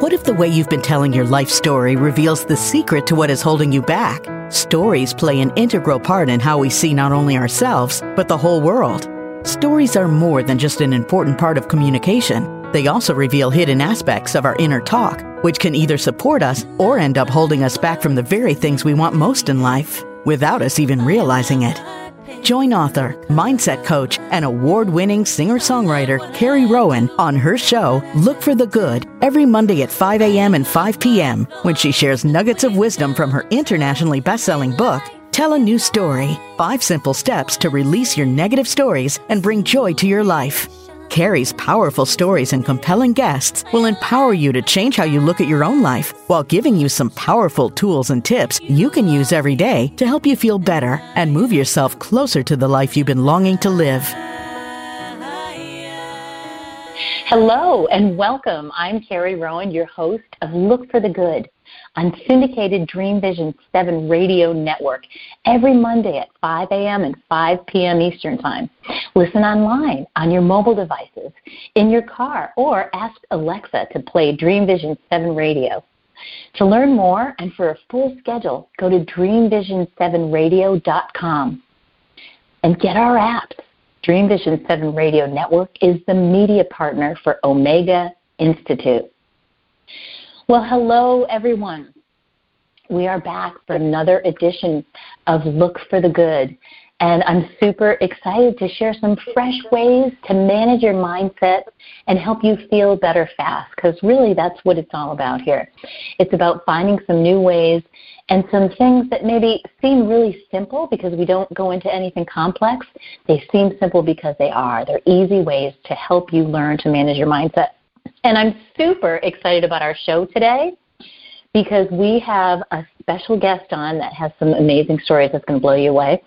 What if the way you've been telling your life story reveals the secret to what is holding you back? Stories play an integral part in how we see not only ourselves, but the whole world. Stories are more than just an important part of communication. They also reveal hidden aspects of our inner talk, which can either support us or end up holding us back from the very things we want most in life, without us even realizing it. Join author, mindset coach, and award winning singer songwriter Carrie Rowan on her show, Look for the Good, every Monday at 5 a.m. and 5 p.m. when she shares nuggets of wisdom from her internationally best selling book, Tell a New Story Five Simple Steps to Release Your Negative Stories and Bring Joy to Your Life. Carrie's powerful stories and compelling guests will empower you to change how you look at your own life while giving you some powerful tools and tips you can use every day to help you feel better and move yourself closer to the life you've been longing to live. Hello and welcome. I'm Carrie Rowan, your host of Look for the Good on syndicated Dreamvisions 7 radio network every Monday at 5 a.m. and 5 p.m. Eastern Time. Listen online on your mobile devices, in your car, or ask Alexa to play Dreamvisions 7 radio. To learn more and for a full schedule, go to dreamvisions7radio.com and get our apps. Dreamvisions 7 Radio Network is the media partner for Omega Institute. Well, hello, everyone. We are back for another edition of Look for the Good. And I'm super excited to share some fresh ways to manage your mindset and help you feel better fast, because really that's what it's all about here. It's about finding some new ways and some things that maybe seem really simple because we don't go into anything complex. They seem simple because they are. They're easy ways to help you learn to manage your mindset. And I'm super excited about our show today because we have a special guest on that has some amazing stories that's going to blow you away.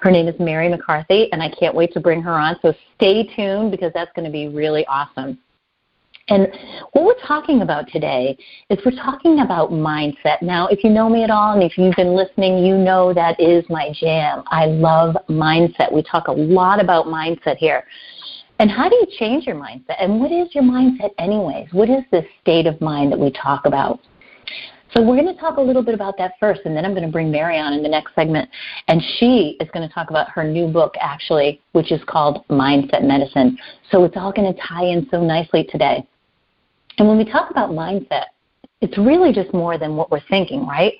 Her name is Mary McCarthy, and I can't wait to bring her on. So stay tuned because that's going to be really awesome. And what we're talking about today is we're talking about mindset. Now, if you know me at all and if you've been listening, you know that is my jam. I love mindset. We talk a lot about mindset here. And how do you change your mindset? And what is your mindset, anyways? What is this state of mind that we talk about? So we're going to talk a little bit about that first, and then I'm going to bring Mary on in the next segment, and she is going to talk about her new book, actually, which is called Mindset Medicine. So it's all going to tie in so nicely today. And when we talk about mindset, it's really just more than what we're thinking, right?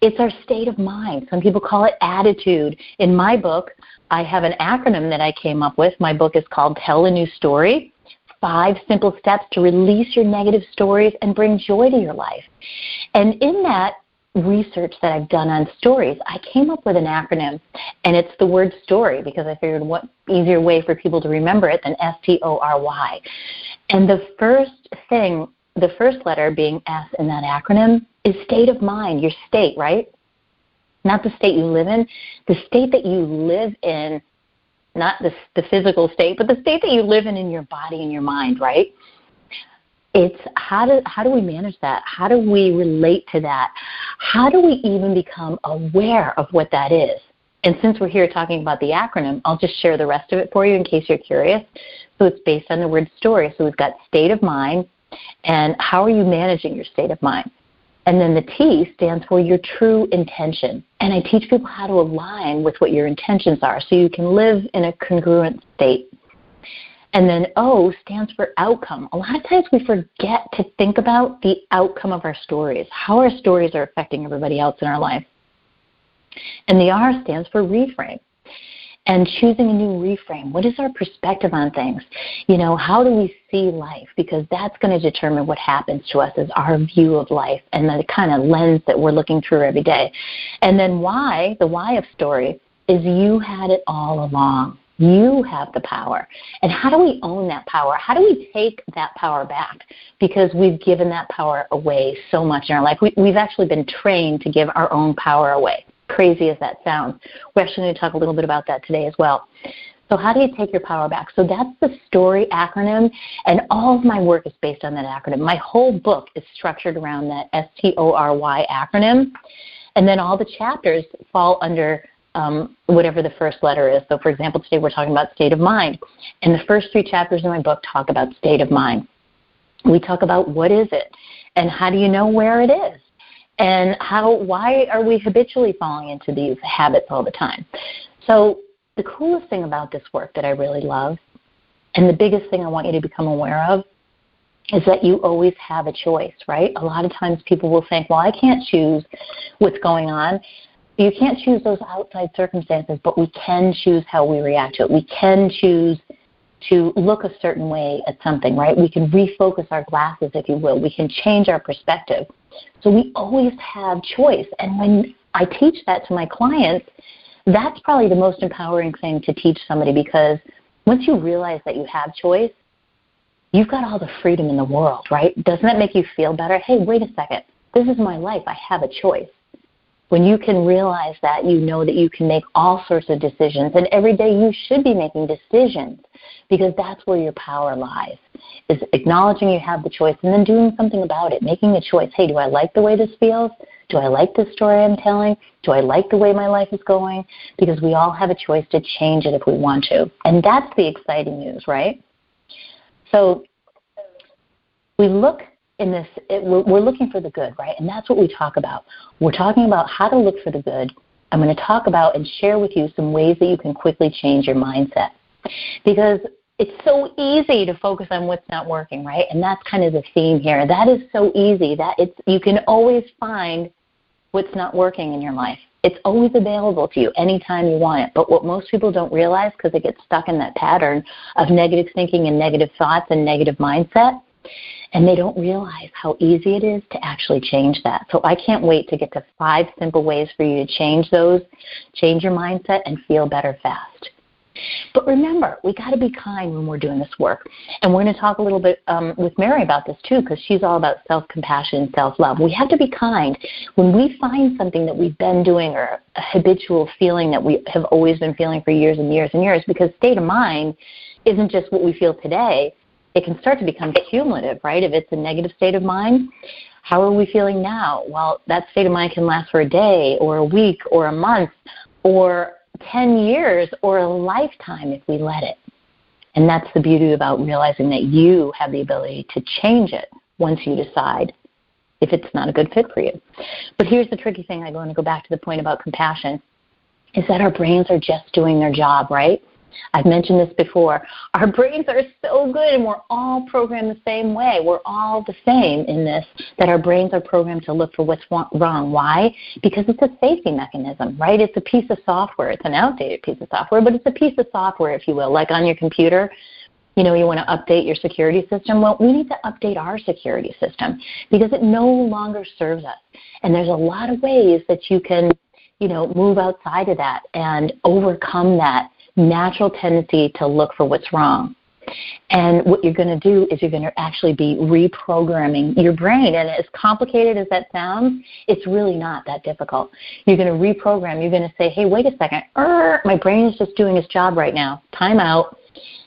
It's our state of mind. Some people call it attitude. In my book, I have an acronym that I came up with. My book is called Tell a New Story Five Simple Steps to Release Your Negative Stories and Bring Joy to Your Life. And in that research that I've done on stories, I came up with an acronym, and it's the word story because I figured what easier way for people to remember it than S T O R Y. And the first thing, the first letter being S in that acronym, is state of mind, your state, right? not the state you live in, the state that you live in, not the, the physical state, but the state that you live in in your body and your mind, right? It's how do how do we manage that? How do we relate to that? How do we even become aware of what that is? And since we're here talking about the acronym, I'll just share the rest of it for you in case you're curious. So it's based on the word story. So we've got state of mind and how are you managing your state of mind? And then the T stands for your true intention. And I teach people how to align with what your intentions are so you can live in a congruent state. And then O stands for outcome. A lot of times we forget to think about the outcome of our stories, how our stories are affecting everybody else in our life. And the R stands for reframe and choosing a new reframe. What is our perspective on things? You know, how do we see life? Because that's going to determine what happens to us as our view of life and the kind of lens that we're looking through every day. And then why, the why of story, is you had it all along. You have the power. And how do we own that power? How do we take that power back? Because we've given that power away so much in our life. We, have actually been trained to give our own power away crazy as that sounds. We're actually going to talk a little bit about that today as well. So, how do you take your power back? So, that's the STORY acronym, and all of my work is based on that acronym. My whole book is structured around that S T O R Y acronym, and then all the chapters fall under um, whatever the first letter is. So, for example, today we're talking about state of mind, and the first three chapters in my book talk about state of mind. We talk about what is it and how do you know where it is? And how why are we habitually falling into these habits all the time? So the coolest thing about this work that I really love and the biggest thing I want you to become aware of is that you always have a choice, right? A lot of times people will think, well, I can't choose what's going on. You can't choose those outside circumstances, but we can choose how we react to it. We can choose to look a certain way at something, right? We can refocus our glasses, if you will. We can change our perspective. So we always have choice. And when I teach that to my clients, that's probably the most empowering thing to teach somebody because once you realize that you have choice, you've got all the freedom in the world, right? Doesn't that make you feel better? Hey, wait a second. This is my life. I have a choice. When you can realize that, you know that you can make all sorts of decisions. And every day you should be making decisions because that's where your power lies, is acknowledging you have the choice and then doing something about it, making a choice. Hey, do I like the way this feels? Do I like the story I'm telling? Do I like the way my life is going? Because we all have a choice to change it if we want to. And that's the exciting news, right? So we look in this, it, we're, we're looking for the good, right? And that's what we talk about. We're talking about how to look for the good. I'm going to talk about and share with you some ways that you can quickly change your mindset. Because it's so easy to focus on what's not working, right? And that's kind of the theme here. That is so easy that it's you can always find what's not working in your life. It's always available to you anytime you want it. But what most people don't realize because they get stuck in that pattern of negative thinking and negative thoughts and negative mindset and they don't realize how easy it is to actually change that. So I can't wait to get to five simple ways for you to change those, change your mindset, and feel better fast. But remember, we got to be kind when we're doing this work. And we're going to talk a little bit um, with Mary about this too, because she's all about self compassion and self love. We have to be kind. When we find something that we've been doing or a habitual feeling that we have always been feeling for years and years and years, because state of mind isn't just what we feel today, it can start to become cumulative, right? If it's a negative state of mind, how are we feeling now? Well, that state of mind can last for a day or a week or a month or 10 years or a lifetime if we let it. And that's the beauty about realizing that you have the ability to change it once you decide if it's not a good fit for you. But here's the tricky thing I want to go back to the point about compassion is that our brains are just doing their job, right? I've mentioned this before. Our brains are so good and we're all programmed the same way. We're all the same in this, that our brains are programmed to look for what's wrong. Why? Because it's a safety mechanism, right? It's a piece of software. It's an outdated piece of software, but it's a piece of software, if you will, like on your computer. You know, you want to update your security system. Well, we need to update our security system because it no longer serves us. And there's a lot of ways that you can, you know, move outside of that and overcome that natural tendency to look for what's wrong. And what you're going to do is you're going to actually be reprogramming your brain. And as complicated as that sounds, it's really not that difficult. You're going to reprogram. You're going to say, hey, wait a second. my brain is just doing its job right now. Time out.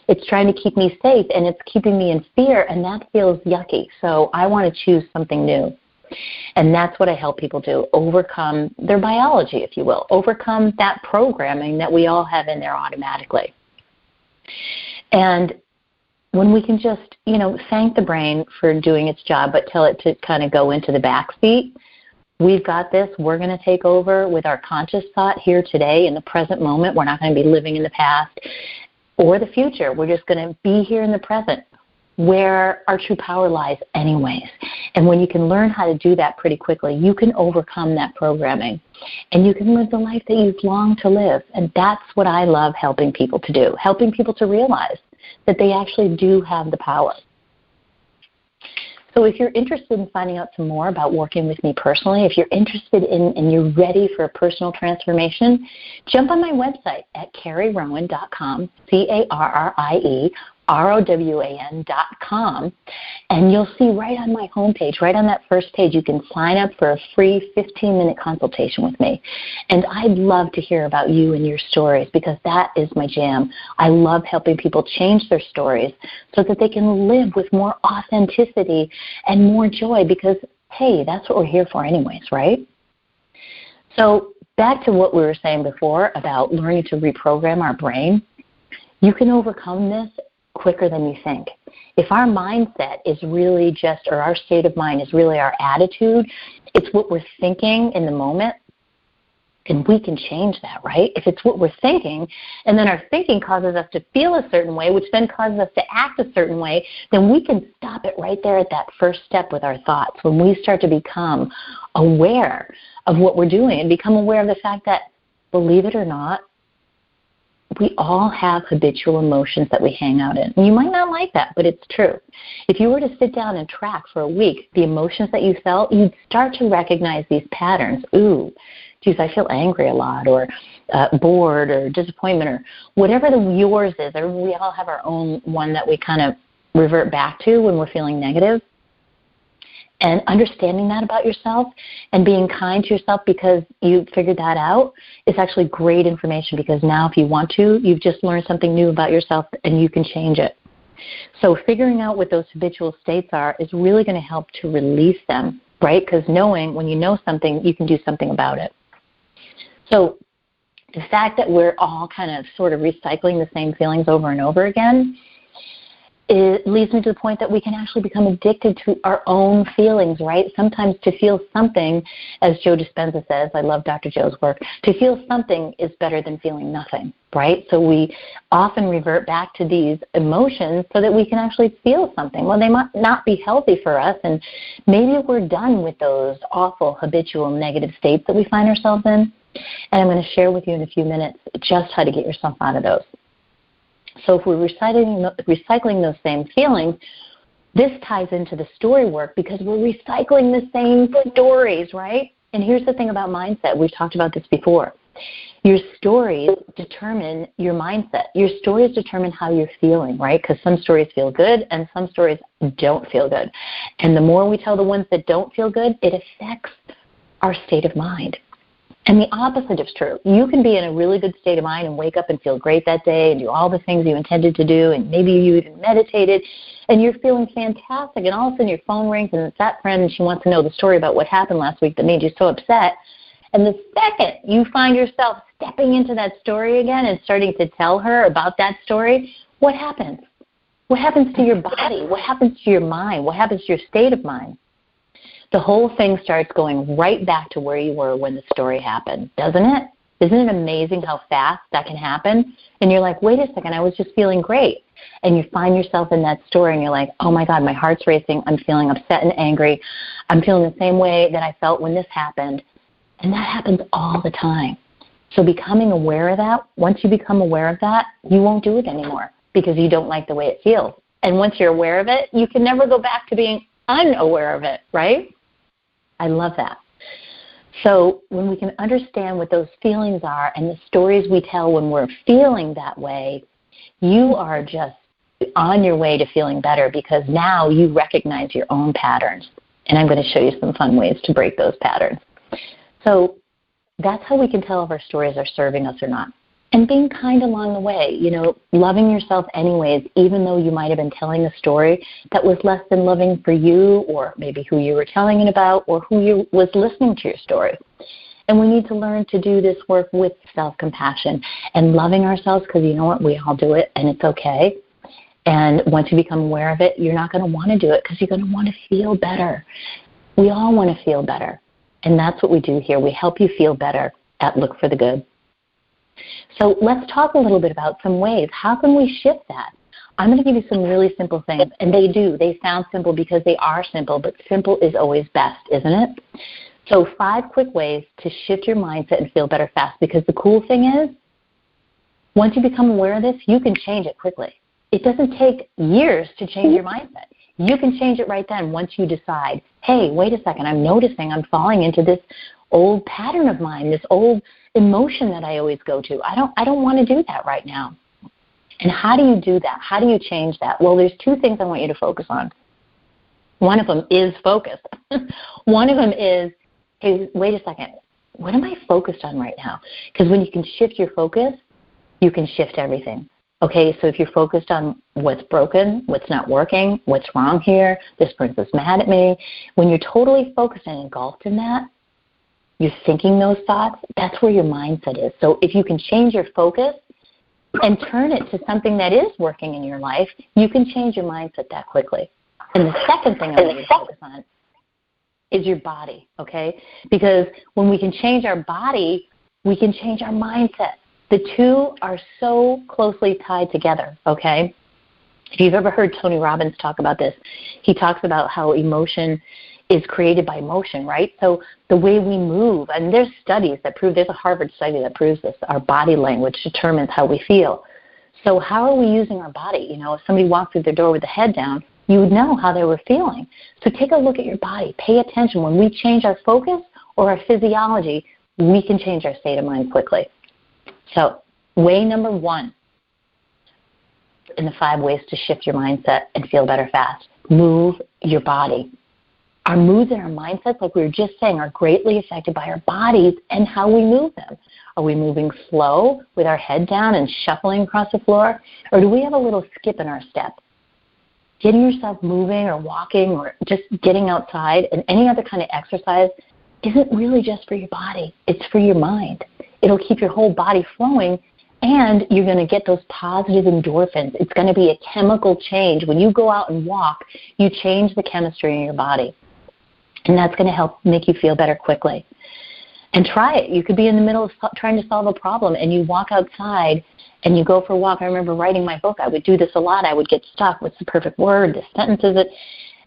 It's trying to keep me safe and it's keeping me in fear, and that feels yucky. So I want to choose something new. And that's what I help people do overcome their biology, if you will, overcome that programming that we all have in there automatically. And when we can just, you know, thank the brain for doing its job, but tell it to kind of go into the back seat, we've got this. We're going to take over with our conscious thought here today in the present moment. We're not going to be living in the past or the future. We're just going to be here in the present where our true power lies, anyways. And when you can learn how to do that pretty quickly, you can overcome that programming and you can live the life that you've longed to live. And that's what I love helping people to do, helping people to realize that they actually do have the power. So if you're interested in finding out some more about working with me personally, if you're interested in and you're ready for a personal transformation, jump on my website at carrierowan.com, C-A-R-R-I-E, R-O-W-A-N dot com, and you'll see right on my homepage, right on that first page, you can sign up for a free 15-minute consultation with me. And I'd love to hear about you and your stories because that is my jam. I love helping people change their stories so that they can live with more authenticity and more joy because, hey, that's what we're here for anyways, right? So back to what we were saying before about learning to reprogram our brain. You can overcome this quicker than you think. If our mindset is really just, or our state of mind is really our attitude, it's what we're thinking in the moment, and we can change that, right? If it's what we're thinking, and then our thinking causes us to feel a certain way, which then causes us to act a certain way, then we can stop it right there at that first step with our thoughts. When we start to become aware of what we're doing and become aware of the fact that, believe it or not, we all have habitual emotions that we hang out in. You might not like that, but it's true. If you were to sit down and track for a week the emotions that you felt, you'd start to recognize these patterns. Ooh, geez, I feel angry a lot, or uh, bored, or disappointment, or whatever the yours is. We all have our own one that we kind of revert back to when we're feeling negative. And understanding that about yourself and being kind to yourself because you figured that out is actually great information because now, if you want to, you've just learned something new about yourself and you can change it. So, figuring out what those habitual states are is really going to help to release them, right? Because knowing when you know something, you can do something about it. So the fact that we're all kind of sort of recycling the same feelings over and over again it leads me to the point that we can actually become addicted to our own feelings, right? Sometimes to feel something, as Joe Dispenza says, I love Dr. Joe's work, to feel something is better than feeling nothing, right? So we often revert back to these emotions so that we can actually feel something. Well, they might not be healthy for us, and maybe we're done with those awful habitual negative states that we find ourselves in. And I'm going to share with you in a few minutes just how to get yourself out of those. So if we're recycling, recycling those same feelings, this ties into the story work because we're recycling the same stories, right? And here's the thing about mindset. We've talked about this before. Your stories determine your mindset. Your stories determine how you're feeling, right? Because some stories feel good and some stories don't feel good. And the more we tell the ones that don't feel good, it affects our state of mind. And the opposite is true. You can be in a really good state of mind and wake up and feel great that day and do all the things you intended to do, and maybe you even meditated, and you're feeling fantastic, and all of a sudden your phone rings and it's that friend and she wants to know the story about what happened last week that made you so upset. And the second you find yourself stepping into that story again and starting to tell her about that story, what happens? What happens to your body? What happens to your mind? What happens to your state of mind? The whole thing starts going right back to where you were when the story happened, doesn't it? Isn't it amazing how fast that can happen? And you're like, wait a second, I was just feeling great. And you find yourself in that story and you're like, oh my God, my heart's racing. I'm feeling upset and angry. I'm feeling the same way that I felt when this happened. And that happens all the time. So becoming aware of that, once you become aware of that, you won't do it anymore because you don't like the way it feels. And once you're aware of it, you can never go back to being unaware of it, right? I love that. So when we can understand what those feelings are and the stories we tell when we're feeling that way, you are just on your way to feeling better because now you recognize your own patterns. And I'm going to show you some fun ways to break those patterns. So that's how we can tell if our stories are serving us or not and being kind along the way, you know, loving yourself anyways, even though you might have been telling a story that was less than loving for you or maybe who you were telling it about or who you was listening to your story. And we need to learn to do this work with self-compassion and loving ourselves because you know what, we all do it and it's okay. And once you become aware of it, you're not going to want to do it because you're going to want to feel better. We all want to feel better. And that's what we do here. We help you feel better at Look for the Good. So let's talk a little bit about some ways. How can we shift that? I'm going to give you some really simple things, and they do. They sound simple because they are simple, but simple is always best, isn't it? So, five quick ways to shift your mindset and feel better fast because the cool thing is, once you become aware of this, you can change it quickly. It doesn't take years to change your mindset. You can change it right then once you decide, hey, wait a second, I'm noticing I'm falling into this old pattern of mine, this old emotion that I always go to. I don't I don't want to do that right now. And how do you do that? How do you change that? Well, there's two things I want you to focus on. One of them is focus. One of them is, hey, wait a second. What am I focused on right now? Because when you can shift your focus, you can shift everything. Okay, so if you're focused on what's broken, what's not working, what's wrong here, this person's mad at me, when you're totally focused and engulfed in that, you're thinking those thoughts, that's where your mindset is. So if you can change your focus, and turn it to something that is working in your life, you can change your mindset that quickly. And the second thing I want you to focus on is your body, okay? Because when we can change our body, we can change our mindset. The two are so closely tied together, okay? If you've ever heard Tony Robbins talk about this, he talks about how emotion is created by motion, right? So the way we move, and there's studies that prove, there's a Harvard study that proves this, our body language determines how we feel. So how are we using our body? You know, if somebody walked through their door with the head down, you would know how they were feeling. So take a look at your body. Pay attention. When we change our focus or our physiology, we can change our state of mind quickly. So, way number one in the five ways to shift your mindset and feel better fast move your body. Our moods and our mindsets, like we were just saying, are greatly affected by our bodies and how we move them. Are we moving slow with our head down and shuffling across the floor? Or do we have a little skip in our step? Getting yourself moving or walking or just getting outside and any other kind of exercise isn't really just for your body, it's for your mind. It'll keep your whole body flowing and you're going to get those positive endorphins. It's going to be a chemical change. When you go out and walk, you change the chemistry in your body. And that's going to help make you feel better quickly. And try it. You could be in the middle of trying to solve a problem and you walk outside and you go for a walk. I remember writing my book, I would do this a lot. I would get stuck. What's the perfect word? The sentence is it?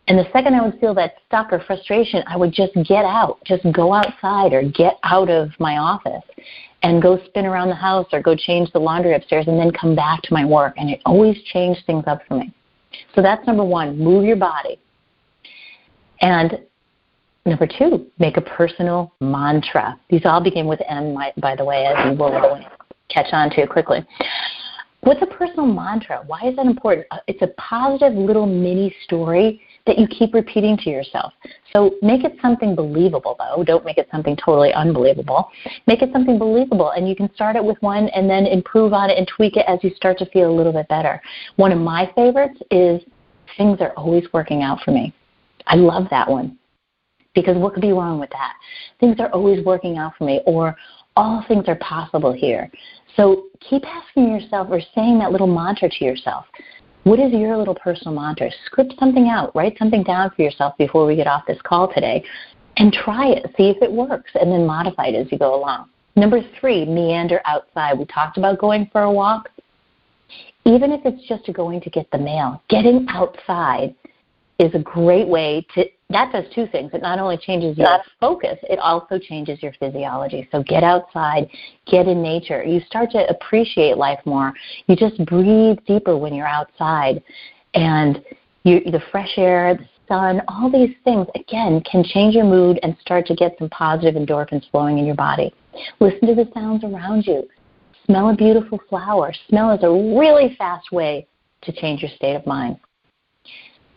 And the second I would feel that stuck or frustration, I would just get out, just go outside or get out of my office and go spin around the house or go change the laundry upstairs and then come back to my work. And it always changed things up for me. So that's number one move your body. And number two, make a personal mantra. These all begin with M, by the way, as you will catch on to quickly. What's a personal mantra? Why is that important? Uh, it's a positive little mini story that you keep repeating to yourself. So make it something believable, though. Don't make it something totally unbelievable. Make it something believable, and you can start it with one and then improve on it and tweak it as you start to feel a little bit better. One of my favorites is things are always working out for me. I love that one because what could be wrong with that? Things are always working out for me, or all things are possible here. So keep asking yourself or saying that little mantra to yourself. What is your little personal mantra? Script something out, write something down for yourself before we get off this call today, and try it. See if it works, and then modify it as you go along. Number three, meander outside. We talked about going for a walk. Even if it's just going to get the mail, getting outside is a great way to that does two things. It not only changes your focus, it also changes your physiology. So get outside, get in nature. You start to appreciate life more. You just breathe deeper when you're outside. And you, the fresh air, the sun, all these things, again, can change your mood and start to get some positive endorphins flowing in your body. Listen to the sounds around you. Smell a beautiful flower. Smell is a really fast way to change your state of mind.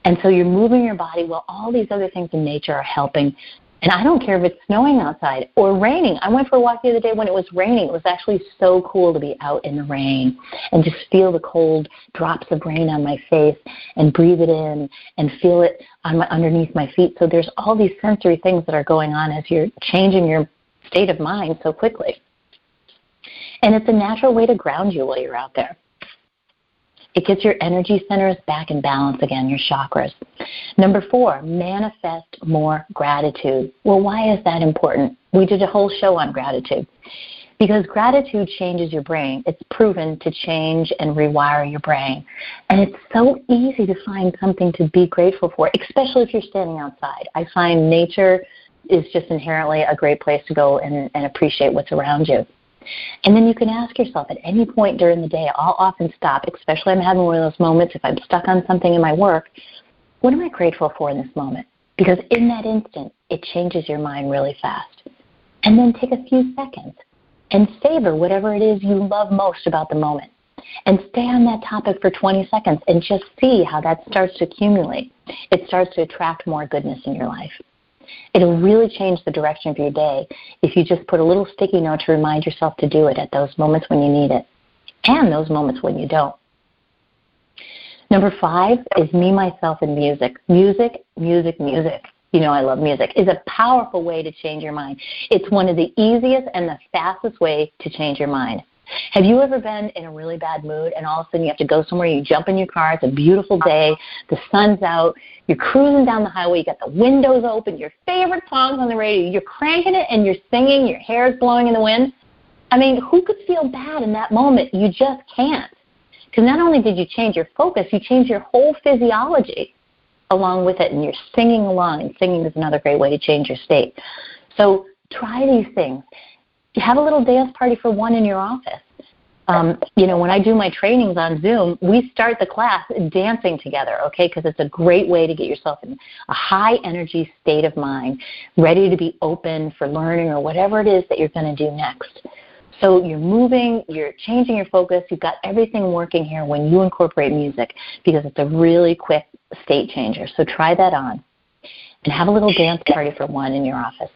And so you're moving your body while all these other things in nature are helping. And I don't care if it's snowing outside or raining. I went for a walk the other day when it was raining. It was actually so cool to be out in the rain and just feel the cold drops of rain on my face and breathe it in and feel it on my underneath my feet. So there's all these sensory things that are going on as you're changing your state of mind so quickly. And it's a natural way to ground you while you're out there. It gets your energy centers back in balance again, your chakras. Number four, manifest more gratitude. Well, why is that important? We did a whole show on gratitude. Because gratitude changes your brain. It's proven to change and rewire your brain. And it's so easy to find something to be grateful for, especially if you're standing outside. I find nature is just inherently a great place to go and, and appreciate what's around you. And then you can ask yourself at any point during the day, I'll often stop, especially I'm having one of those moments if I'm stuck on something in my work, what am I grateful for in this moment? Because in that instant, it changes your mind really fast. And then take a few seconds and savor whatever it is you love most about the moment. And stay on that topic for 20 seconds and just see how that starts to accumulate. It starts to attract more goodness in your life. It'll really change the direction of your day if you just put a little sticky note to remind yourself to do it at those moments when you need it and those moments when you don't. Number five is me, myself, and music. Music, music, music. You know I love music. Is a powerful way to change your mind. It's one of the easiest and the fastest way to change your mind. Have you ever been in a really bad mood and all of a sudden you have to go somewhere, you jump in your car, it's a beautiful day, the sun's out, you're cruising down the highway, you got the windows open, your favorite songs on the radio, you're cranking it and you're singing, your hair is blowing in the wind? I mean, who could feel bad in that moment? You just can't. Because not only did you change your focus, you changed your whole physiology along with it, and you're singing along, and singing is another great way to change your state. So try these things. Have a little dance party for one in your office. Um, you know, when I do my trainings on Zoom, we start the class dancing together, okay? Because it's a great way to get yourself in a high energy state of mind, ready to be open for learning or whatever it is that you're going to do next. So you're moving, you're changing your focus, you've got everything working here when you incorporate music because it's a really quick state changer. So try that on and have a little dance party for one in your office.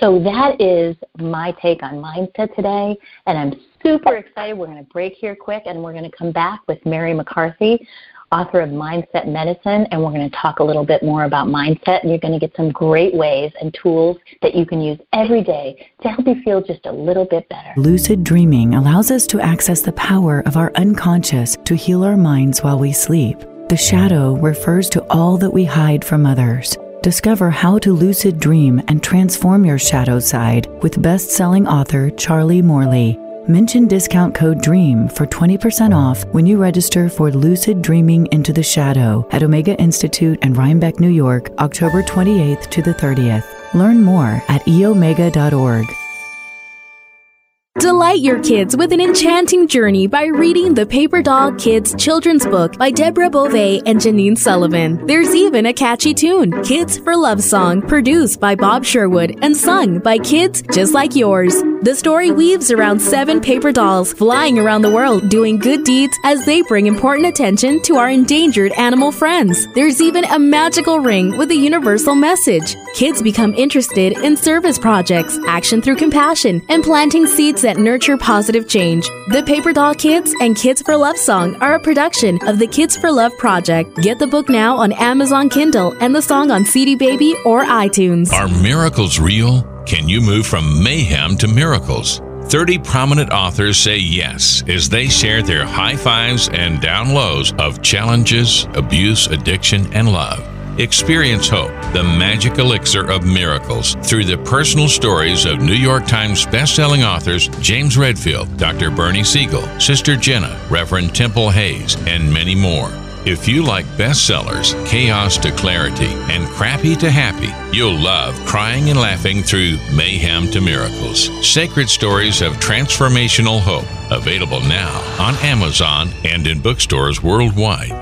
So that is my take on mindset today, and I'm super excited. We're going to break here quick, and we're going to come back with Mary McCarthy, author of Mindset Medicine, and we're going to talk a little bit more about mindset. And you're going to get some great ways and tools that you can use every day to help you feel just a little bit better. Lucid dreaming allows us to access the power of our unconscious to heal our minds while we sleep. The shadow refers to all that we hide from others. Discover how to lucid dream and transform your shadow side with best selling author Charlie Morley. Mention discount code DREAM for 20% off when you register for Lucid Dreaming into the Shadow at Omega Institute and Rhinebeck, New York, October 28th to the 30th. Learn more at eomega.org. Delight your kids with an enchanting journey by reading the Paper Doll Kids children's book by Deborah Bové and Janine Sullivan. There's even a catchy tune, Kids for Love Song, produced by Bob Sherwood and sung by kids just like yours. The story weaves around seven paper dolls flying around the world doing good deeds as they bring important attention to our endangered animal friends. There's even a magical ring with a universal message. Kids become interested in service projects, action through compassion, and planting seeds that nurture positive change. The Paper Doll Kids and Kids for Love song are a production of the Kids for Love Project. Get the book now on Amazon Kindle and the song on CD Baby or iTunes. Are miracles real? Can you move from mayhem to miracles? 30 prominent authors say yes as they share their high fives and down lows of challenges, abuse, addiction, and love. Experience hope, the magic elixir of miracles, through the personal stories of New York Times bestselling authors James Redfield, Dr. Bernie Siegel, Sister Jenna, Reverend Temple Hayes, and many more. If you like bestsellers, chaos to clarity, and crappy to happy, you'll love crying and laughing through mayhem to miracles. Sacred stories of transformational hope. Available now on Amazon and in bookstores worldwide.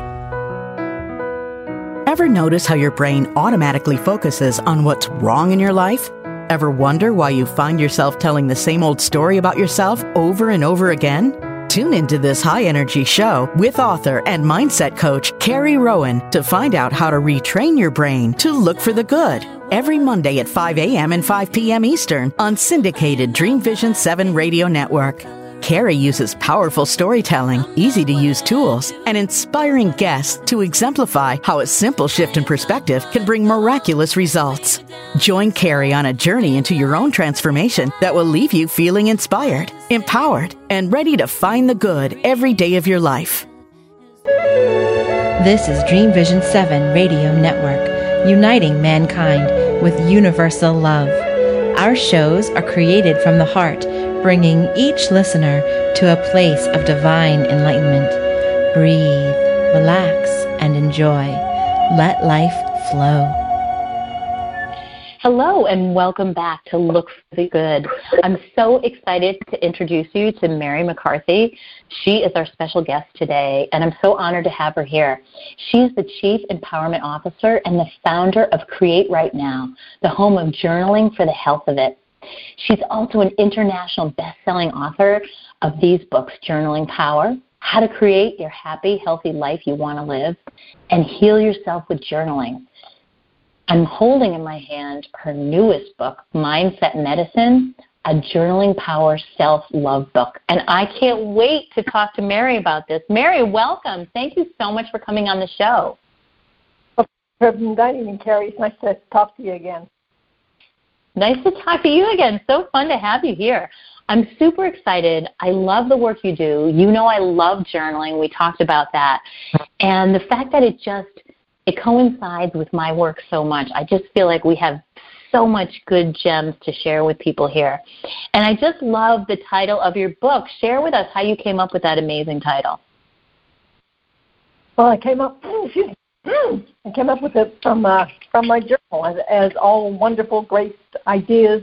Ever notice how your brain automatically focuses on what's wrong in your life? Ever wonder why you find yourself telling the same old story about yourself over and over again? Tune into this high energy show with author and mindset coach Carrie Rowan to find out how to retrain your brain to look for the good. Every Monday at 5 a.m. and 5 p.m. Eastern on syndicated Dreamvisions 7 radio network. Carrie uses powerful storytelling, easy to use tools, and inspiring guests to exemplify how a simple shift in perspective can bring miraculous results. Join Carrie on a journey into your own transformation that will leave you feeling inspired, empowered, and ready to find the good every day of your life. This is Dreamvisions 7 Radio Network, uniting mankind with universal love. Our shows are created from the heart bringing each listener to a place of divine enlightenment. Breathe, relax, and enjoy. Let life flow. Hello and welcome back to Look for the Good. I'm so excited to introduce you to Mary McCarthy. She is our special guest today, and I'm so honored to have her here. She's the Chief Empowerment Officer and the founder of Create Write Now, the home of journaling for the health of it. She's also an international best-selling author of these books, Journaling Power, How to Create Your Happy, Healthy Life You Want to Live, and Heal Yourself with Journaling. I'm holding in my hand her newest book, Mindset Medicine, a journaling power self love book. And I can't wait to talk to Mary about this. Mary, welcome. Thank you so much for coming on the show. Good evening, Carrie. It's nice to talk to you again. Nice to talk to you again. So fun to have you here. I'm super excited. I love the work you do. You know I love journaling. We talked about that. And the fact that it just it coincides with my work so much. I just feel like we have so much good gems to share with people here. And I just love the title of your book. Share with us how you came up with that amazing title. Well, I came up I came up with it from uh, from my journal as, as all wonderful, great ideas,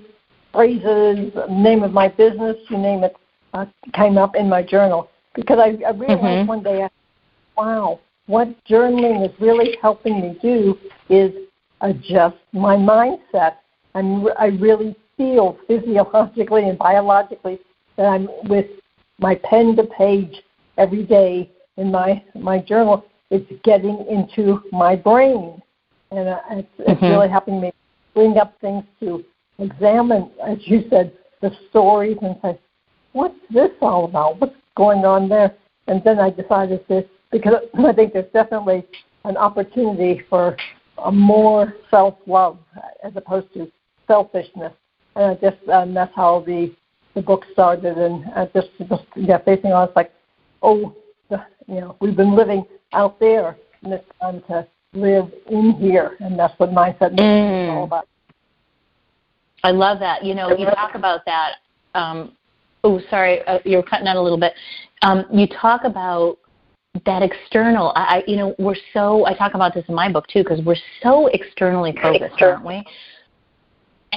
phrases, name of my business, you name it, uh, came up in my journal because I, I realized mm-hmm. one day, wow, what journaling is really helping me do is adjust my mindset. I'm, I really feel physiologically and biologically that I'm with my pen to page every day in my my journal. It's getting into my brain, and uh, it's, mm-hmm. it's really helping me bring up things to examine, as you said, the stories and say, what's this all about? What's going on there? And then I decided this because I think there's definitely an opportunity for a more self-love as opposed to selfishness. And I just and that's how the the book started. And I just just yeah, facing on it's like, oh, you know, we've been living out there, and it's time to live in here, and that's what mindset mm. is all about. I love that. You know, you talk about that. Um, oh, sorry, uh, you're cutting out a little bit. Um, you talk about that external. I, you know, we're so. I talk about this in my book too because we're so externally focused, aren't we?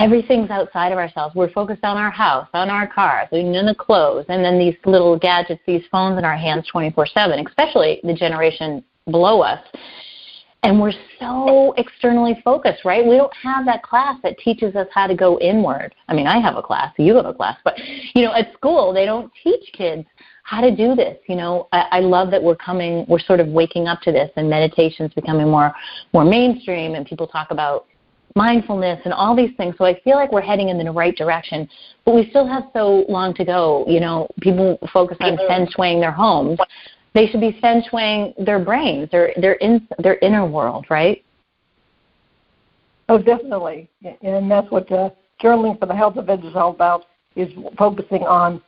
Everything's outside of ourselves. We're focused on our house, on our cars, and then the clothes, and then these little gadgets, these phones in our hands, 24/7. Especially the generation below us and we're so externally focused, right? We don't have that class that teaches us how to go inward. I mean, I have a class, you have a class, but you know, at school they don't teach kids how to do this. You know, I, I love that we're coming, we're sort of waking up to this, and meditation's becoming more more mainstream, and people talk about mindfulness and all these things. So I feel like we're heading in the right direction, but we still have so long to go. You know, people focus on feng shuiing their homes, they should be feng shuiing their brains, their their in their inner world, right? Oh, definitely, and that's what uh, journaling for the health of it is all about: is focusing on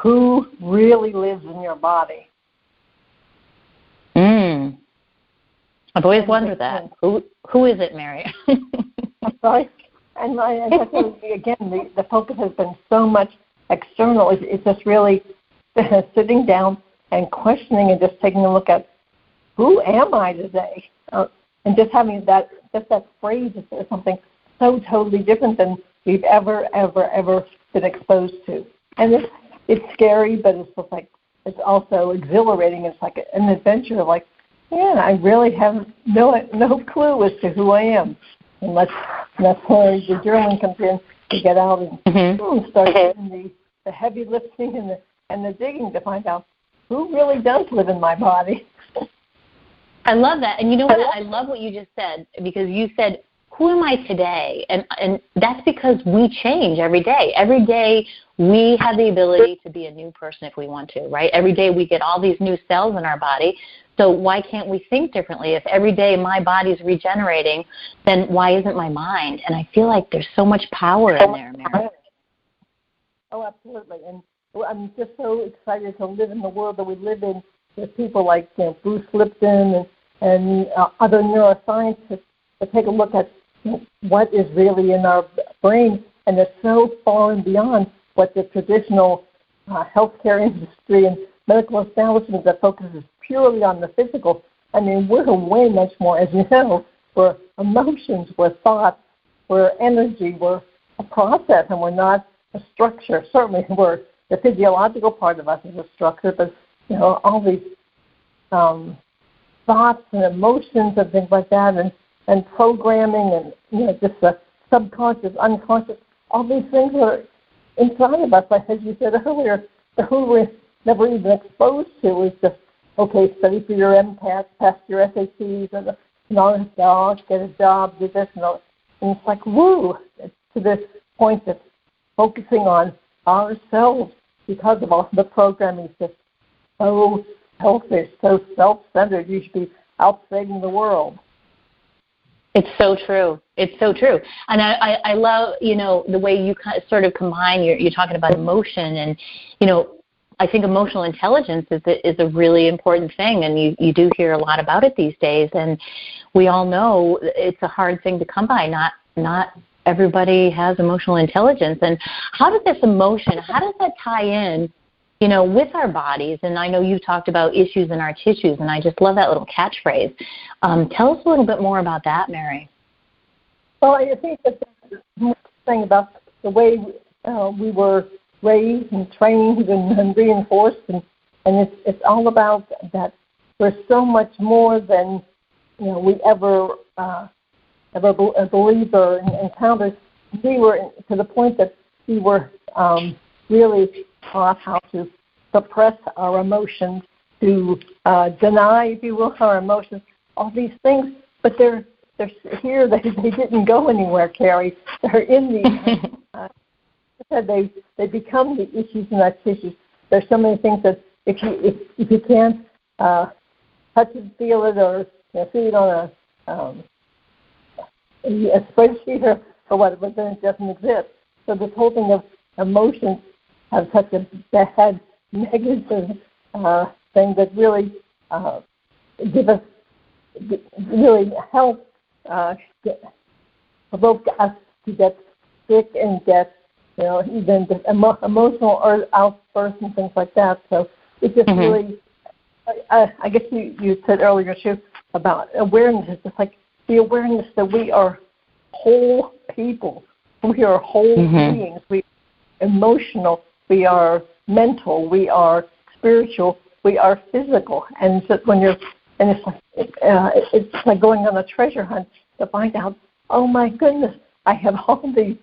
who really lives in your body. Mm. I've always wondered that. Who who is it, Mary? sorry. And I, I guess again, the, the focus has been so much external. It's, it's just really sitting down and questioning and just taking a look at who am I today, uh, and just having that just that phrase is something so totally different than we've ever ever ever been exposed to, and it's it's scary, but it's just like it's also exhilarating. It's like an adventure. Like, yeah, I really have no no clue as to who I am, unless that's that's where the journaling comes in to get out and mm-hmm. start doing the the heavy lifting and the and the digging to find out who really does live in my body? I love that. And you know what? I love what you just said because you said, who am I today? And and that's because we change every day. Every day we have the ability to be a new person if we want to, right? Every day we get all these new cells in our body. So why can't we think differently? If every day my body's regenerating, then why isn't my mind? And I feel like there's so much power in there, Mary. Oh, absolutely. And I'm just so excited to live in the world that we live in with people like you know, Bruce Lipton and, and uh, other neuroscientists to take a look at what is really in our brain, and it's so far and beyond what the traditional uh, healthcare industry and medical establishments that focuses purely on the physical. I mean, we're way much more, as you know, we're emotions, we're thoughts, we're energy, we're a process, and we're not a structure. Certainly, we're the physiological part of us is a structure, but you know all these um, thoughts and emotions and things like that, and and programming and you know just the subconscious, unconscious, all these things are inside of us. Like as you said earlier, who we're never even exposed to is just okay. Study for your MCAT, pass your SATs, and knowledge, knowledge, oh, get a job, do this, and, all. and it's like woo to this point that's focusing on ourselves because of all the programming is just so selfish, so self-centered. You should be out saving the world. It's so true. It's so true. And I, I, I love, you know, the way you kind sort of combine, you're, you're talking about emotion and, you know, I think emotional intelligence is a, is a really important thing, and you, you do hear a lot about it these days. And we all know it's a hard thing to come by. Not not everybody has emotional intelligence. And how does this emotion? How does that tie in you know, with our bodies, and I know you've talked about issues in our tissues, and I just love that little catchphrase. Um, tell us a little bit more about that, Mary. Well, I think that the thing about the way uh, we were raised and trained and, and reinforced, and, and it's, it's all about that we're so much more than you know we ever uh, ever believed or encountered. We were to the point that we were um, really taught how to suppress our emotions, to uh, deny, if you will, our emotions, all these things. But they're they're here. They they didn't go anywhere, Carrie. They're in the. uh, they they become the issues in our tissues. There's so many things that if you if, if you can't uh, touch it, feel it, or you know, see it on a um, a spreadsheet or, or whatever, then it doesn't exist. So this whole thing of emotions have such a bad negative uh, thing that really uh, give us really help uh, get, provoke us to get sick and get you know even emo- emotional outbursts and things like that. So it just mm-hmm. really, I, I guess you you said earlier too about awareness. It's just like the awareness that we are whole people. We are whole mm-hmm. beings. We emotional we are mental, we are spiritual, we are physical. And so when you're, and it's like, uh, it's like going on a treasure hunt to find out, oh my goodness, I have all these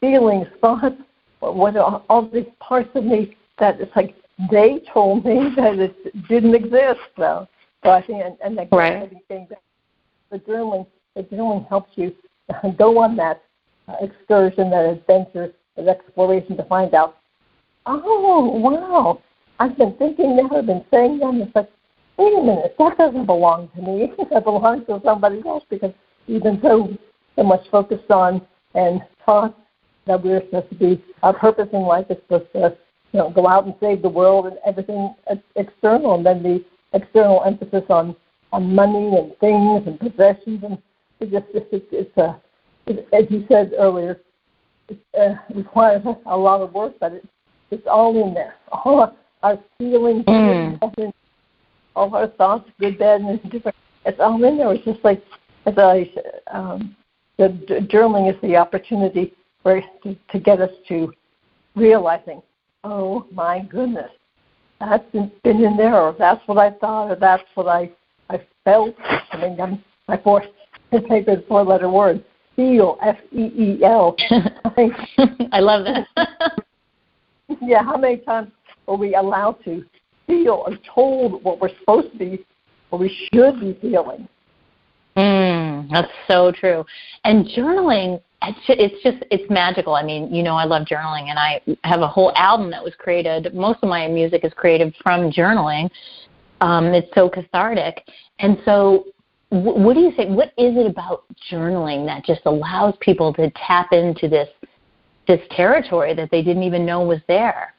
feelings, thoughts, what are all these parts of me that it's like they told me that it didn't exist. So, so I think, and, and then right. getting back, the journaling, the journaling helps you go on that excursion, that adventure, that exploration to find out oh, wow, I've been thinking that, I've been saying that, and it's like, wait a minute, that doesn't belong to me. that belongs to somebody else because we've been so, so much focused on and taught that we're supposed to be, our purpose in life is supposed to, you know, go out and save the world and everything external, and then the external emphasis on, on money and things and possessions, and it just, it's, it's a, it, as you said earlier, it uh, requires a lot of work, but it it's all in there. All our feelings, mm. all our thoughts, good, bad, and different. It's all in there. It's just like as I um, the journaling is the opportunity for to, to get us to realizing, oh my goodness, that's been in there, or that's what I thought, or that's what I I felt. I mean, I'm, my four favorite four-letter word, feel, F E E L. I love that. yeah, how many times are we allowed to feel or told what we're supposed to be, what we should be feeling? Mm, that's so true. And journaling, it's just it's magical. I mean, you know, I love journaling, and I have a whole album that was created. Most of my music is created from journaling. Um, it's so cathartic, and so what do you say? What is it about journaling that just allows people to tap into this this territory that they didn't even know was there.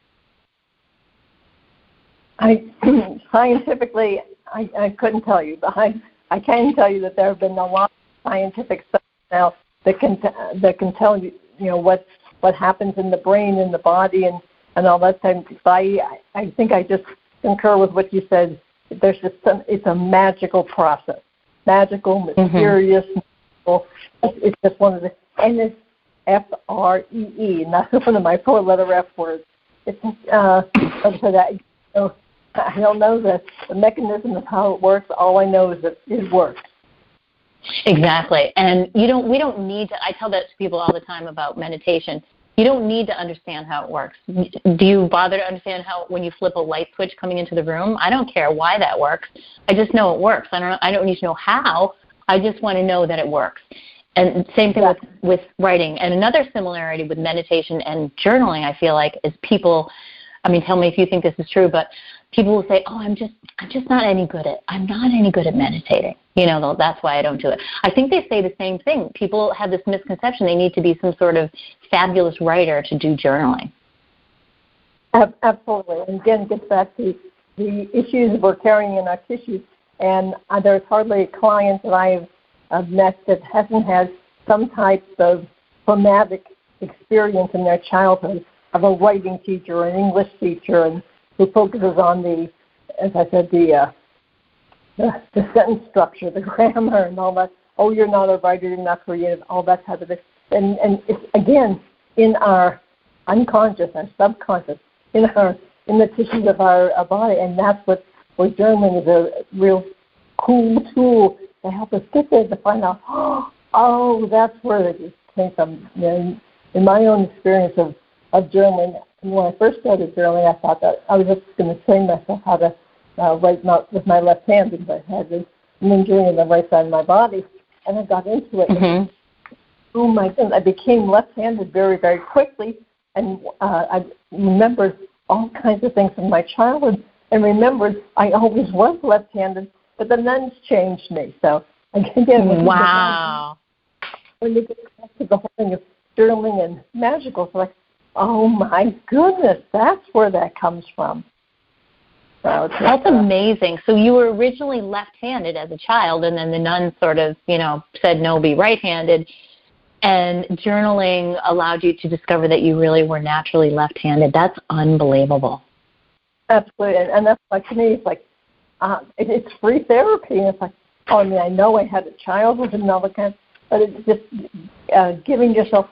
I scientifically, I, I couldn't tell you, but I, I can tell you that there have been a lot of scientific studies now that can that can tell you, you know, what what happens in the brain and the body and and all that type. So I I think I just concur with what you said. There's just some, it's a magical process, magical, mm-hmm. mysterious. Mm-hmm. It's, it's just one of the and it's F R E E, not one of my four letter F words. It's uh, so that I don't know the, the mechanism of how it works. All I know is that it works. Exactly, and you don't. We don't need to. I tell that to people all the time about meditation. You don't need to understand how it works. Do you bother to understand how when you flip a light switch coming into the room? I don't care why that works. I just know it works. I don't. I don't need to know how. I just want to know that it works. And same thing yeah. with, with writing. And another similarity with meditation and journaling, I feel like, is people. I mean, tell me if you think this is true, but people will say, "Oh, I'm just, I'm just not any good at, I'm not any good at meditating." You know, that's why I don't do it. I think they say the same thing. People have this misconception they need to be some sort of fabulous writer to do journaling. Absolutely. And again, it gets back to the issues we're carrying in our tissues. And uh, there's hardly a client that I've uh, met that hasn't had some type of traumatic experience in their childhood of a writing teacher or an English teacher and who focuses on the, as I said, the, uh, the, the sentence structure, the grammar, and all that. Oh, you're not a writer, you're not creative, all that type of thing. And, and it's, again, in our unconscious, our subconscious, in our in the tissues of our, our body, and that's what where journaling is a real cool tool to help us get there to find out. Oh, that's where it came from. You know, in my own experience of of journaling, when I first started journaling, I thought that I was just going to train myself how to uh, write not with my left hand because I had an injury in the right side of my body, and I got into it. Mm-hmm. Oh my goodness! I became left-handed very, very quickly, and uh, I remembered all kinds of things from my childhood and remembered I always was left-handed, but the nuns changed me. So again, wow. When you get back to the whole thing of journaling and magical, it's like, oh my goodness, that's where that comes from. So that's uh, amazing. So you were originally left-handed as a child, and then the nuns sort of, you know, said no, be right-handed and journaling allowed you to discover that you really were naturally left-handed. That's unbelievable. Absolutely, and, and that's like to me, it's like uh, it, it's free therapy. And it's like, oh, I mean, I know I had a child with another kind, but it's just uh, giving yourself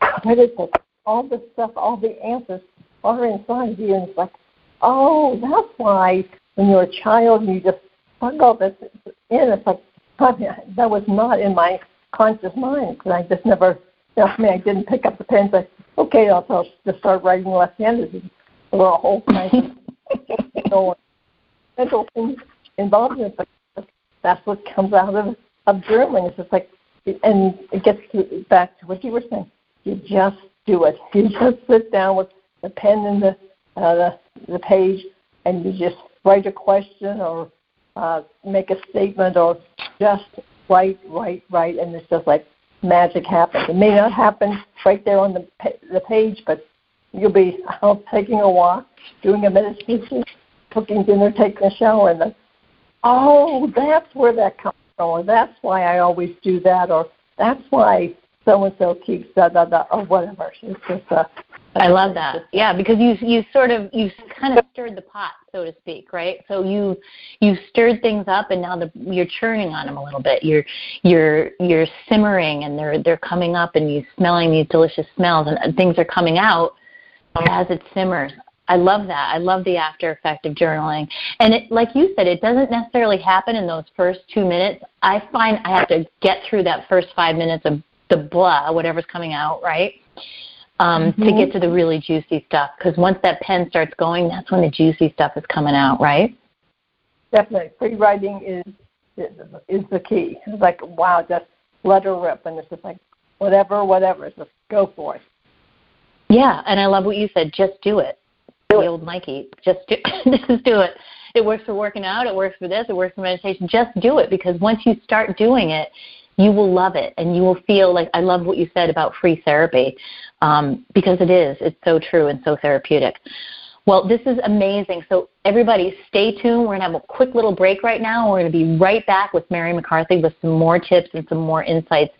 credit that all the stuff, all the answers are inside you, and it's like, oh, that's why when you're a child and you just plug all this in. It's like, that was not in my conscious mind because I just never, you know, I mean, I didn't pick up the pen and say, okay, I'll, I'll just start writing left-handed. There were a whole kind of know, mental things involved in it, but that's what comes out of, of journaling. It's just like, and it gets to, back to what you were saying. You just do it. You just sit down with the pen and the, uh, the, the page, and you just write a question or uh, make a statement or just right, right, right, and it's just like magic happens. It may not happen right there on the the page, but you'll be out taking a walk, doing a meditation, cooking dinner, taking a shower, and then, oh, that's where that comes from, or that's why I always do that, or that's why so and so keeps da da da, or whatever. It's just a I love that. Yeah, because you you sort of you kind of stirred the pot, so to speak, right? So you you stirred things up, and now the, you're churning on them a little bit. You're you're you're simmering, and they're they're coming up, and you're smelling these delicious smells, and things are coming out as it simmers. I love that. I love the after effect of journaling. And it, like you said, it doesn't necessarily happen in those first two minutes. I find I have to get through that first five minutes of the blah, whatever's coming out, right? um, mm-hmm. to get to the really juicy stuff. Because once that pen starts going, that's when the juicy stuff is coming out, right? Definitely, free writing is is the key. It's like wow, just let her rip, and it's just like whatever, whatever, just go for it. Yeah, and I love what you said. Just do it. The old Mikey. Just do, just do it. It works for working out. It works for this. It works for meditation. Just do it because once you start doing it, you will love it and you will feel like I love what you said about free therapy um, because it is. It's so true and so therapeutic. Well, this is amazing. So, everybody, stay tuned. We're going to have a quick little break right now. We're going to be right back with Mary McCarthy with some more tips and some more insights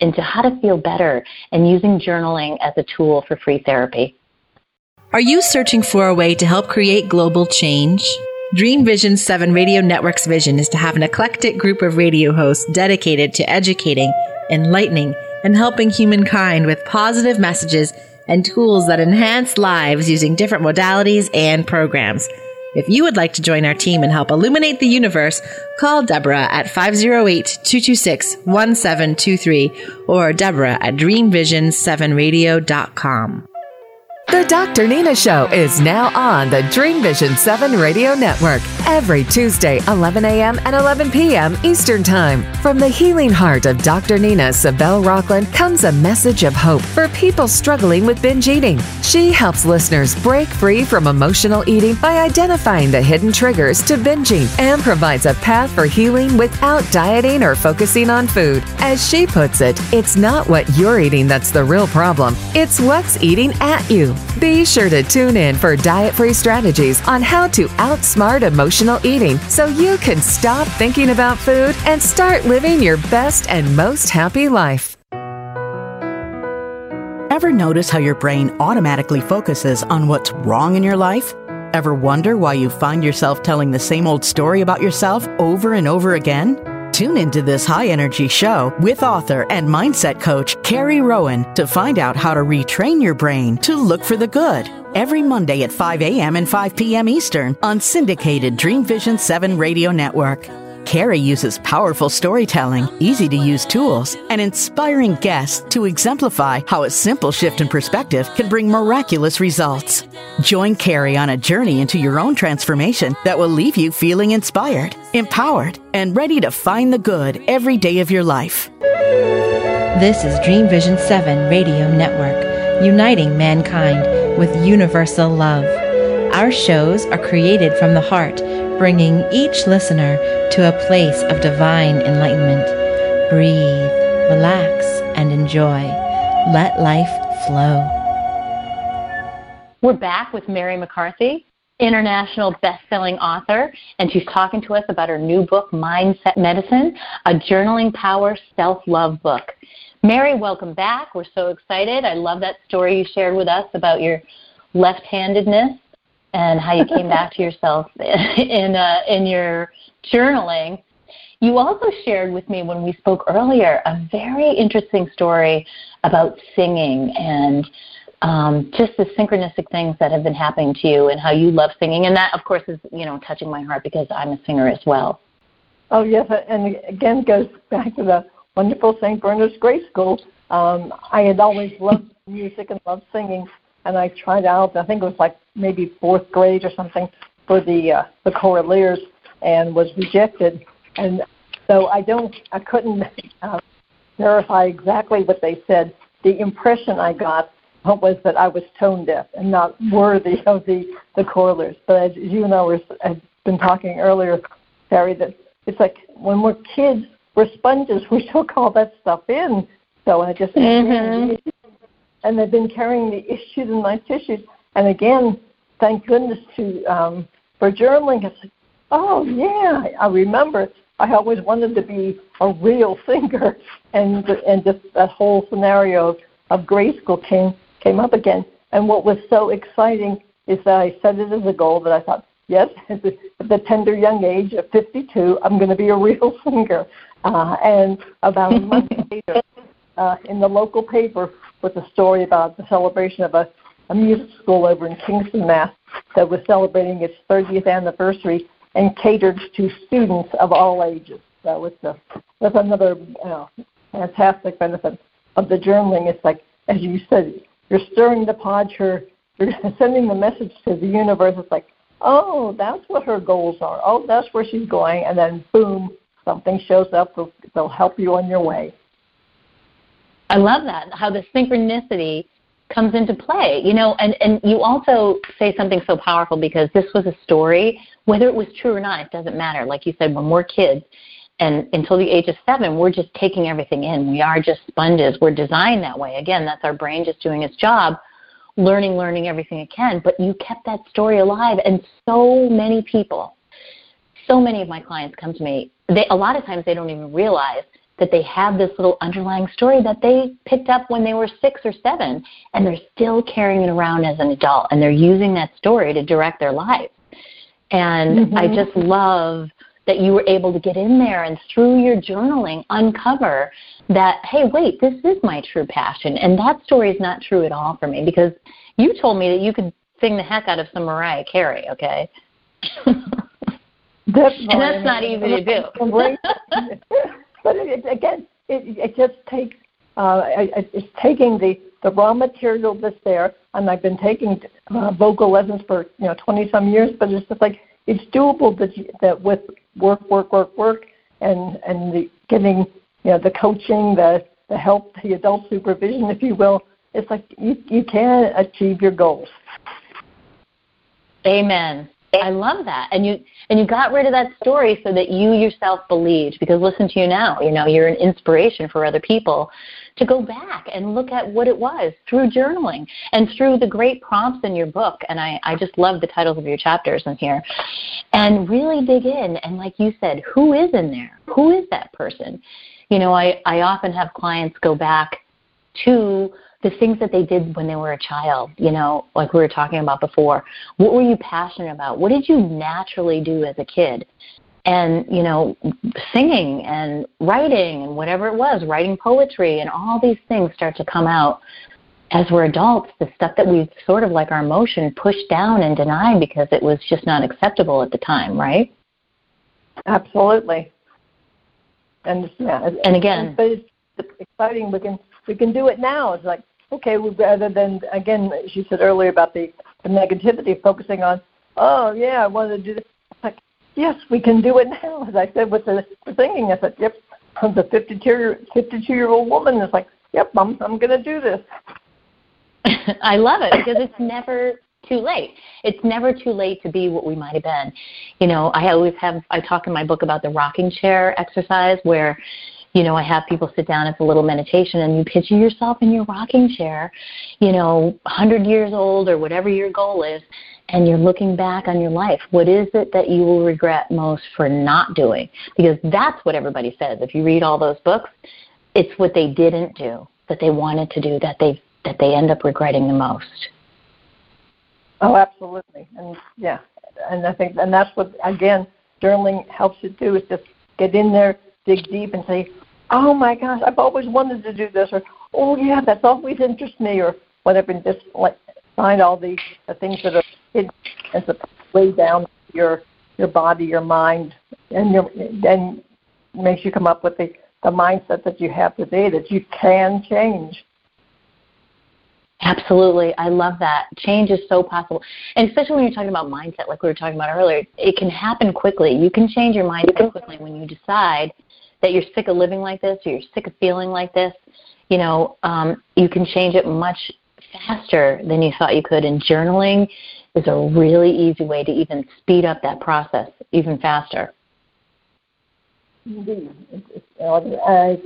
into how to feel better and using journaling as a tool for free therapy. Are you searching for a way to help create global change? Dreamvisions 7 Radio Network's vision is to have an eclectic group of radio hosts dedicated to educating, enlightening, and helping humankind with positive messages and tools that enhance lives using different modalities and programs. If you would like to join our team and help illuminate the universe, call Deborah at 508-226-1723 or Deborah at dreamvisions7radio.com. The Dr. Nina Show is now on the Dreamvisions 7 Radio Network every Tuesday, 11 a.m. and 11 p.m. Eastern Time. From the healing heart of Dr. Nina Savelle Rocklin comes a message of hope for people struggling with binge eating. She helps listeners break free from emotional eating by identifying the hidden triggers to binging and provides a path for healing without dieting or focusing on food. As she puts it, it's not what you're eating that's the real problem, it's what's eating at you. Be sure to tune in for diet free strategies on how to outsmart emotional eating so you can stop thinking about food and start living your best and most happy life. Ever notice how your brain automatically focuses on what's wrong in your life? Ever wonder why you find yourself telling the same old story about yourself over and over again? Tune into this high energy show with author and mindset coach Carrie Rowan to find out how to retrain your brain to look for the good. Every Monday at 5 a.m. and 5 p.m. Eastern on syndicated Dreamvisions 7 radio network. Carrie uses powerful storytelling, easy to use tools, and inspiring guests to exemplify how a simple shift in perspective can bring miraculous results. Join Carrie on a journey into your own transformation that will leave you feeling inspired, empowered, and ready to find the good every day of your life. This is Dreamvisions 7 Radio Network, uniting mankind with universal love. Our shows are created from the heart bringing each listener to a place of divine enlightenment. Breathe, relax, and enjoy. Let life flow. We're back with Mary McCarthy, international best-selling author, and she's talking to us about her new book, Mindset Medicine, a journaling power self-love book. Mary, welcome back. We're so excited. I love that story you shared with us about your left-handedness and how you came back to yourself in uh, in your journaling. You also shared with me when we spoke earlier a very interesting story about singing and um, just the synchronistic things that have been happening to you and how you love singing. And that, of course, is you know touching my heart because I'm a singer as well. Oh yes, and again goes back to the wonderful St. Bernard's Grade School. Um, I had always loved music and loved singing, and I tried out. I think it was like maybe fourth grade or something for the uh, the choraleers, and was rejected. And so I don't, I couldn't uh, verify exactly what they said. The impression I got was that I was tone deaf and not worthy of the the choraleers. But as you and I were had been talking earlier, Terry, that it's like when we're kids, we're sponges. We took all that stuff in. So I just mm-hmm and they've been carrying the issues in my tissues. And again, thank goodness to um, for journaling. It's like, oh yeah, I remember. I always wanted to be a real singer, and and just that whole scenario of, of grade school came came up again. And what was so exciting is that I set it as a goal that I thought, yes, at the, at the tender young age of 52, I'm going to be a real singer. Uh, and about a month later, uh, in the local paper, with a story about the celebration of a, a music school over in Kingston, Mass. that was celebrating its 30th anniversary and catered to students of all ages. So it's a, that's another know, fantastic benefit of the journaling. It's like, as you said, you're stirring the pot, you're, you're sending the message to the universe. It's like, oh, that's what her goals are. Oh, that's where she's going. And then, boom, something shows up. They'll, they'll help you on your way. I love that how the synchronicity comes into play. You know, and and you also say something so powerful because this was a story, whether it was true or not, it doesn't matter. Like you said, when we're kids, and until the age of seven, we're just taking everything in. We are just sponges. We're designed that way. Again, that's our brain just doing its job, learning, learning everything it can. But you kept that story alive, and so many people, so many of my clients come to me. They a lot of times they don't even realize that they have this little underlying story that they picked up when they were six or seven, and they're still carrying it around as an adult, and they're using that story to direct their life. And mm-hmm. I just love that you were able to get in there and through your journaling uncover that, hey, wait, this is my true passion. And that story is not true at all for me because you told me that you could sing the heck out of some Mariah Carey, okay? That's and that's not easy to do. but it, again, it, it just takes uh, it's taking the the raw material that's there, and I've been taking uh, vocal lessons for you know 20 some years, but it's just like it's doable that you, that with work, work, work, work, and and the getting you know the coaching, the the help, the adult supervision, if you will, it's like you you can achieve your goals. Amen. I love that. And you and you got rid of that story so that you yourself believed because listen to you now, you know, you're an inspiration for other people to go back and look at what it was through journaling and through the great prompts in your book. And I, I just love the titles of your chapters in here. And really dig in and like you said, who is in there? Who is that person? You know, I, I often have clients go back to the things that they did when they were a child, you know, like we were talking about before. What were you passionate about? What did you naturally do as a kid? And, you know, singing and writing and whatever it was, writing poetry and all these things start to come out as we're adults, the stuff that we've sort of like our emotion pushed down and denied because it was just not acceptable at the time, right? Absolutely. And yeah, and again, but it's exciting. We can we can do it now. It's like okay, we, rather than again, she said earlier about the, the negativity, focusing on, oh yeah, I want to do this. Like yes, we can do it now. As I said with the, the singing, I said, yep, I'm the 52 52 year old woman is like, yep, I'm I'm going to do this. I love it because it's never too late. It's never too late to be what we might have been. You know, I always have I talk in my book about the rocking chair exercise where you know, I have people sit down, it's a little meditation, and you picture yourself in your rocking chair, you know, 100 years old or whatever your goal is, and you're looking back on your life. What is it that you will regret most for not doing? Because that's what everybody says. If you read all those books, it's what they didn't do that they wanted to do that they that they end up regretting the most. Oh, absolutely, and yeah, and I think, and that's what again, journaling helps you do is just get in there, dig deep, and say, oh my gosh, I've always wanted to do this, or oh yeah, that's always interested me, or whatever, and just like find all the, the things that are hidden and way down your your body, your mind, and your then makes you come up with the the mindset that you have today that you can change. Absolutely. I love that. Change is so possible. And especially when you're talking about mindset, like we were talking about earlier, it can happen quickly. You can change your mindset quickly when you decide that you're sick of living like this or you're sick of feeling like this, you know, um, you can change it much faster than you thought you could. And journaling is a really easy way to even speed up that process even faster. Indeed. Uh,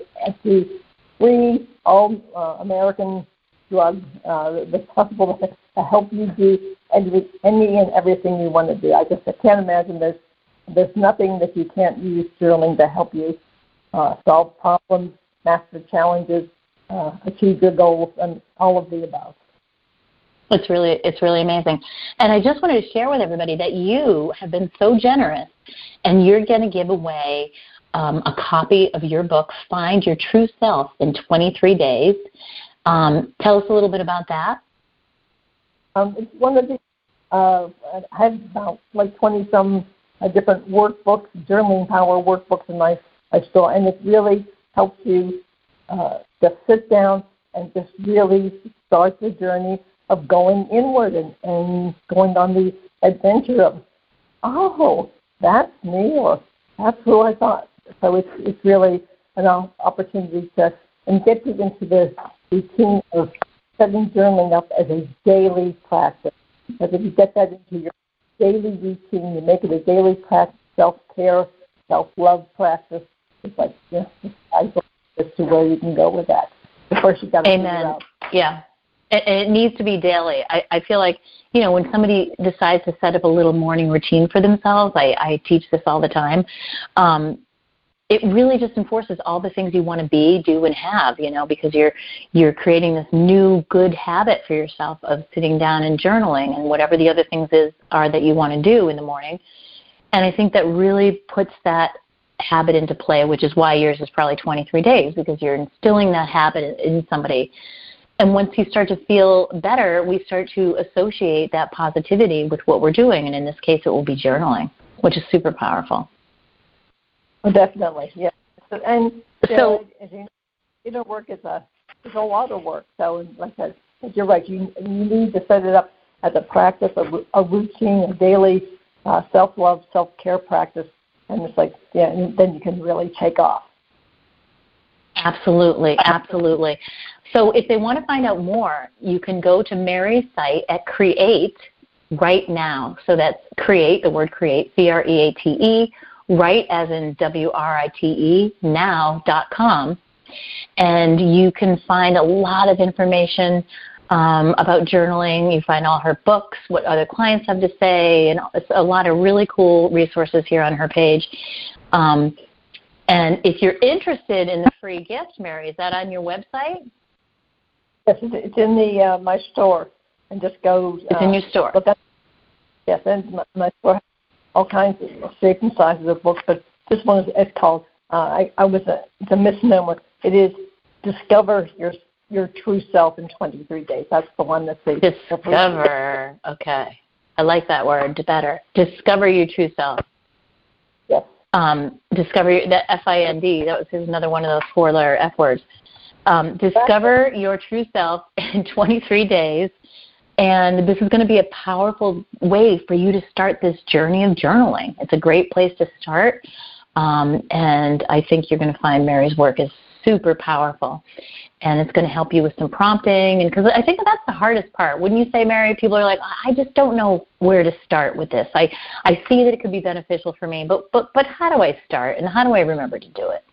it's free all uh, American drug uh, that's possible to help you do any and everything you want to do. I just I can't imagine there's there's nothing that you can't use journaling to help you uh, solve problems, master challenges, uh, achieve your goals, and all of the above. It's really it's really amazing. And I just wanted to share with everybody that you have been so generous and you're going to give away um, a copy of your book, Find Your True Self in 23 Days. Um, tell us a little bit about that. Um, it's one of the, uh, I have about like 20 some uh, different workbooks, journaling power workbooks in my I saw, and it really helps you uh, just sit down and just really start the journey of going inward and, and going on the adventure of, oh, that's me, or that's who I thought. So it's it's really an opportunity to and get you into the routine of setting journaling up as a daily practice. Because if you get that into your daily routine, you make it a daily practice, self care, self love practice, it's like, yeah, I go as to where you can go with that. First, you got Amen. Yeah. And it needs to be daily. I, I feel like, you know, when somebody decides to set up a little morning routine for themselves, I, I teach this all the time. Um, it really just enforces all the things you want to be, do, and have. You know, because you're you're creating this new good habit for yourself of sitting down and journaling and whatever the other things is are that you want to do in the morning. And I think that really puts that habit into play, which is why yours is probably 23 days because you're instilling that habit in somebody. And once you start to feel better, we start to associate that positivity with what we're doing. And in this case, it will be journaling, which is super powerful. Oh, definitely, yeah. And so, know, you know, work as a it's a lot of work. So, like I said, you're right. You you need to set it up as a practice, a, a routine, a daily uh, self love, self care practice, and it's like yeah, and then you can really take off. Absolutely, absolutely. So if they want to find out more, you can go to Mary's site at Create Write Now. So that's create, the word create, C R E A T E, right as in W R I T E, now.com. And you can find a lot of information um, about journaling. You find all her books, what other clients have to say, and a lot of really cool resources here on her page. Um, and if you're interested in the free gift, Mary, is that on your website? Yes, it's in the uh, my store, and just go. It's uh, in your store. Look at, yes, and my, my store has all kinds of shapes and sizes of books, but this one is it's called. Uh, I, I was a it's a misnomer. It is discover your your true self in 23 days. That's the one that's the discover. okay, I like that word better. Discover your true self. Yes. Um, discover that F I N D. That was another one of those four-letter F words. Um, discover your true self in 23 days. And this is going to be a powerful way for you to start this journey of journaling. It's a great place to start. Um, and I think you're going to find Mary's work is super powerful. And it's going to help you with some prompting. And because I think that's the hardest part. Wouldn't you say, Mary? People are like, I just don't know where to start with this. I, I see that it could be beneficial for me, but, but, but how do I start? And how do I remember to do it?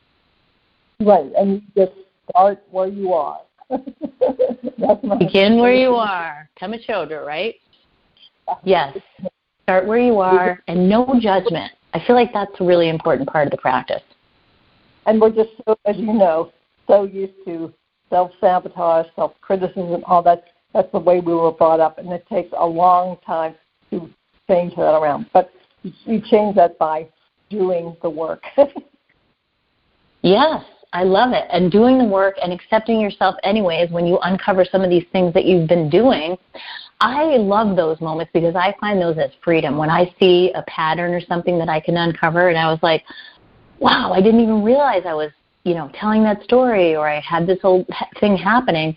Right. And just start where you are. Begin where you are. Come a shoulder, right? Yes. Start where you are and no judgment. I feel like that's a really important part of the practice. And we're just so, as you know, so used to self sabotage, self criticism, all that. That's the way we were brought up, and it takes a long time to change that around. But you change that by doing the work. yes, I love it. And doing the work and accepting yourself anyways when you uncover some of these things that you've been doing. I love those moments because I find those as freedom. When I see a pattern or something that I can uncover and I was like, wow, I didn't even realize I was, you know, telling that story or I had this whole thing happening.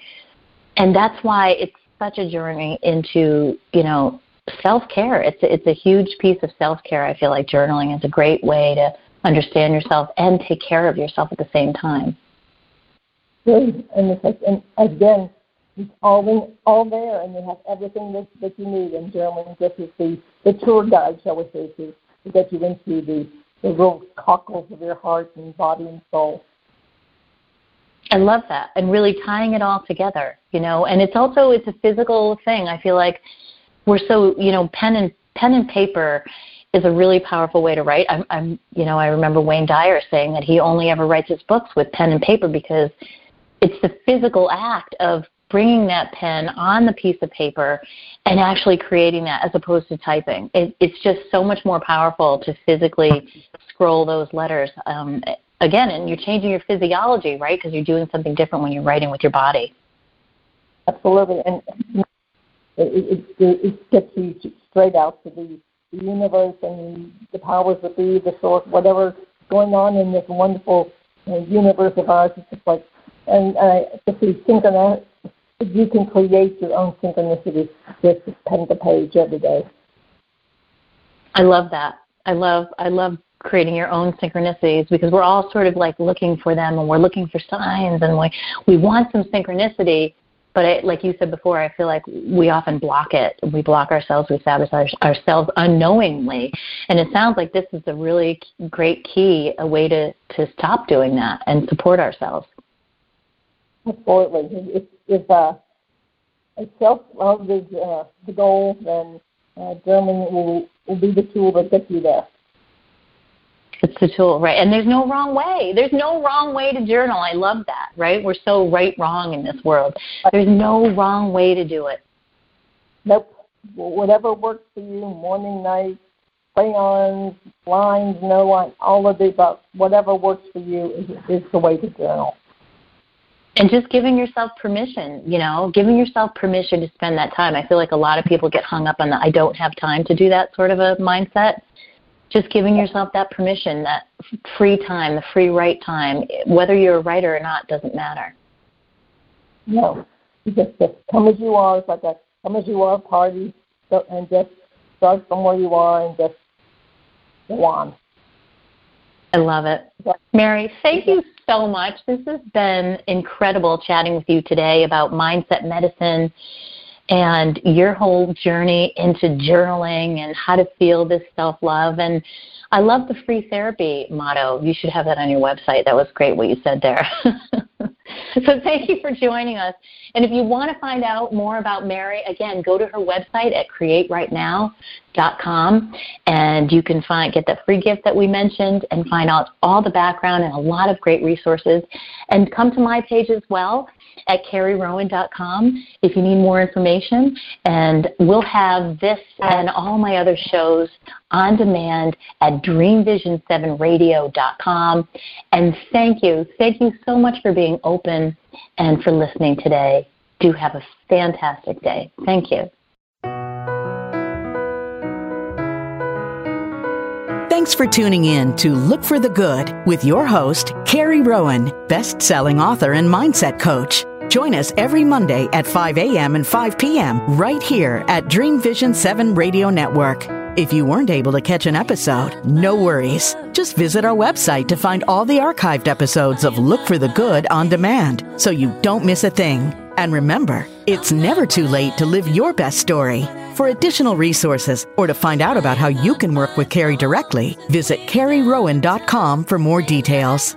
And that's why it's such a journey into, you know, self-care. It's it's a huge piece of self-care. I feel like journaling is a great way to understand yourself and take care of yourself at the same time. And, again, it's all in, all there, and you have everything that, that you need. And journaling this is the, the tour guide, shall we say, to, to get you into the, the real cockles of your heart and body and soul. I love that, and really tying it all together, you know. And it's also it's a physical thing. I feel like we're so you know pen and pen and paper is a really powerful way to write. I'm, I'm, you know, I remember Wayne Dyer saying that he only ever writes his books with pen and paper because it's the physical act of bringing that pen on the piece of paper and actually creating that as opposed to typing. It, it's just so much more powerful to physically scroll those letters. Um, again, and you're changing your physiology, right? Because you're doing something different when you're writing with your body. Absolutely, and it, it, it gets you straight out to the the universe and the powers that be, the source, whatever's going on in this wonderful uh, universe of ours. It's just like, and uh, if we synchronize, you can create your own synchronicity just pen to page every day. I love that. I love I love creating your own synchronicities because we're all sort of like looking for them and we're looking for signs and we we want some synchronicity but I, like you said before, I feel like we often block it. We block ourselves. We sabotage ourselves unknowingly. And it sounds like this is a really great key, a way to, to stop doing that and support ourselves. Absolutely. If, if, uh, if self-love is uh, the goal, then uh, journaling will, will be the tool that gets you there. It's the tool, right? And there's no wrong way. There's no wrong way to journal. I love that, right? We're so right wrong in this world. There's no wrong way to do it. Nope. Whatever works for you, morning, night, crayons, lines, no line, all of the above. Whatever works for you is, is the way to journal. And just giving yourself permission, you know, giving yourself permission to spend that time. I feel like a lot of people get hung up on the I don't have time to do that sort of a mindset just giving yourself that permission, that free time, the free write time, whether you're a writer or not, doesn't matter. No, you just, just come as you are. It's like a come as you are party, so, and just start from where you are and just go on. I love it. Mary, thank you so much. This has been incredible chatting with you today about mindset medicine and your whole journey into journaling and how to feel this self love. And I love the free therapy motto. You should have that on your website. That was great what you said there. so thank you for joining us. And if you want to find out more about Mary, again, go to her website at createwritenow.com and you can find get that free gift that we mentioned and find out all the background and a lot of great resources. And come to my page as well at carrierowan.com if you need more information. And we'll have this and all my other shows on demand at dreamvisions7radio.com. And thank you. Thank you so much for being open and for listening today. Do have a fantastic day. Thank you. Thanks for tuning in to Look for the Good with your host, Carrie Rowan, best selling author and mindset coach. Join us every Monday at 5 a.m. and 5 p.m. right here at Dreamvisions 7 Radio Network. If you weren't able to catch an episode, no worries. Just visit our website to find all the archived episodes of Look for the Good on demand so you don't miss a thing. And remember, it's never too late to live your best story. For additional resources or to find out about how you can work with Carrie directly, visit carrierowan.com for more details.